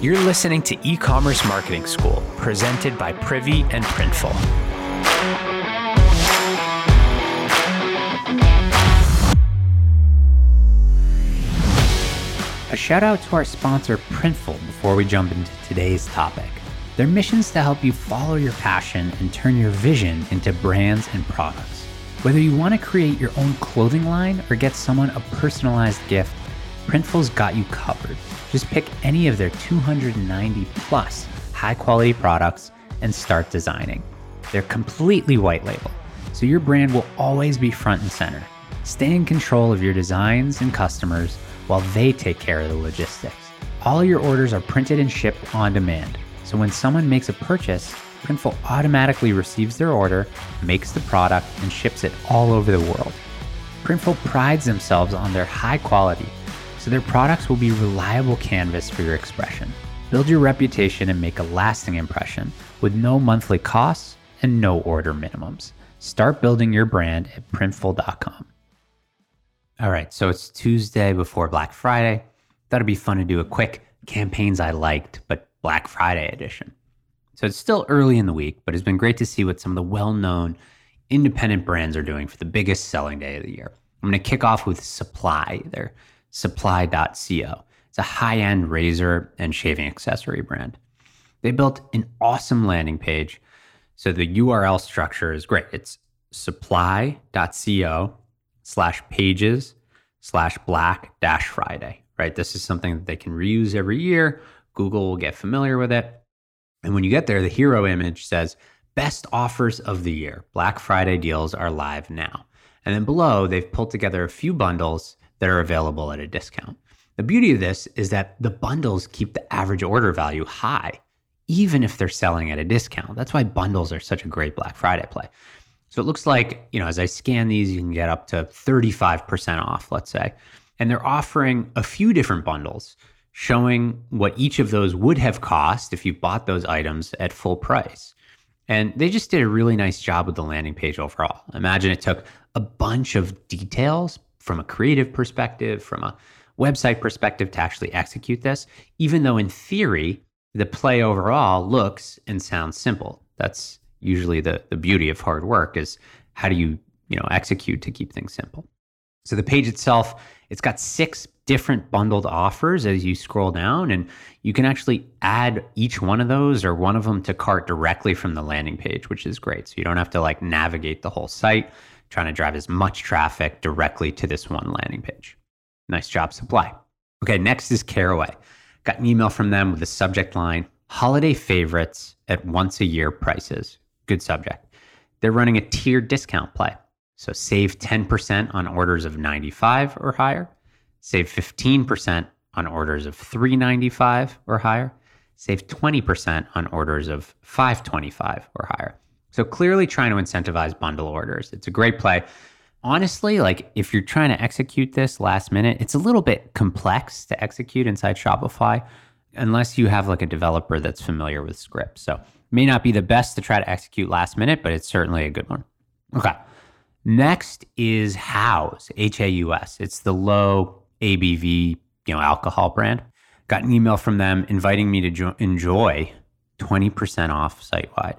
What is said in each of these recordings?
You're listening to E Commerce Marketing School, presented by Privy and Printful. A shout out to our sponsor, Printful, before we jump into today's topic. Their mission is to help you follow your passion and turn your vision into brands and products. Whether you want to create your own clothing line or get someone a personalized gift, Printful's got you covered. Just pick any of their 290 plus high quality products and start designing. They're completely white label, so your brand will always be front and center. Stay in control of your designs and customers while they take care of the logistics. All your orders are printed and shipped on demand, so when someone makes a purchase, Printful automatically receives their order, makes the product, and ships it all over the world. Printful prides themselves on their high quality, so their products will be reliable canvas for your expression. Build your reputation and make a lasting impression with no monthly costs and no order minimums. Start building your brand at printful.com. All right, so it's Tuesday before Black Friday. Thought it'd be fun to do a quick campaigns I liked, but Black Friday edition. So it's still early in the week, but it's been great to see what some of the well known independent brands are doing for the biggest selling day of the year. I'm going to kick off with Supply, their supply.co. It's a high end razor and shaving accessory brand. They built an awesome landing page. So the URL structure is great. It's supply.co slash pages slash black dash Friday, right? This is something that they can reuse every year. Google will get familiar with it. And when you get there, the hero image says best offers of the year. Black Friday deals are live now. And then below, they've pulled together a few bundles that are available at a discount. The beauty of this is that the bundles keep the average order value high, even if they're selling at a discount. That's why bundles are such a great Black Friday play. So it looks like, you know, as I scan these, you can get up to 35% off, let's say. And they're offering a few different bundles showing what each of those would have cost if you bought those items at full price. And they just did a really nice job with the landing page overall. Imagine it took a bunch of details from a creative perspective, from a website perspective to actually execute this, even though in theory, the play overall looks and sounds simple. That's usually the, the beauty of hard work is how do you, you know, execute to keep things simple. So the page itself, it's got six different bundled offers as you scroll down and you can actually add each one of those or one of them to cart directly from the landing page, which is great. So you don't have to like navigate the whole site trying to drive as much traffic directly to this one landing page. Nice job, supply. Okay, next is Caraway. Got an email from them with the subject line holiday favorites at once a year prices. Good subject. They're running a tiered discount play. So save 10% on orders of 95 or higher, save 15% on orders of 395 or higher, save 20% on orders of 525 or higher. So clearly trying to incentivize bundle orders. It's a great play. Honestly, like if you're trying to execute this last minute, it's a little bit complex to execute inside Shopify unless you have like a developer that's familiar with scripts. So may not be the best to try to execute last minute, but it's certainly a good one. Okay. Next is Haus, H A U S. It's the low ABV, you know, alcohol brand. Got an email from them inviting me to jo- enjoy 20% off site wide.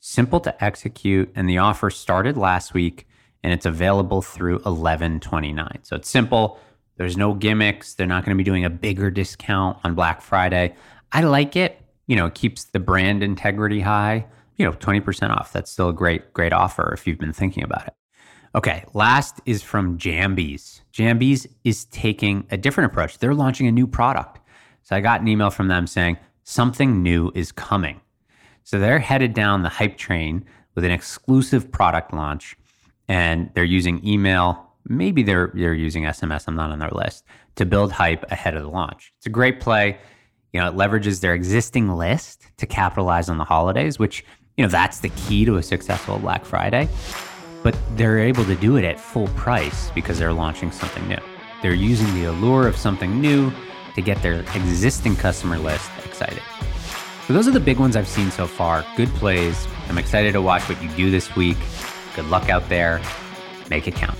Simple to execute, and the offer started last week and it's available through 1129. So it's simple. There's no gimmicks. They're not going to be doing a bigger discount on Black Friday. I like it. You know, it keeps the brand integrity high. You know, 20% off. That's still a great, great offer if you've been thinking about it. Okay, last is from Jambys. Jambys is taking a different approach. They're launching a new product. So I got an email from them saying something new is coming. So they're headed down the hype train with an exclusive product launch and they're using email. Maybe they're they're using SMS. I'm not on their list to build hype ahead of the launch. It's a great play. You know, it leverages their existing list to capitalize on the holidays, which you know that's the key to a successful Black Friday. But they're able to do it at full price because they're launching something new. They're using the allure of something new to get their existing customer list excited. So those are the big ones I've seen so far. Good plays. I'm excited to watch what you do this week. Good luck out there. Make it count.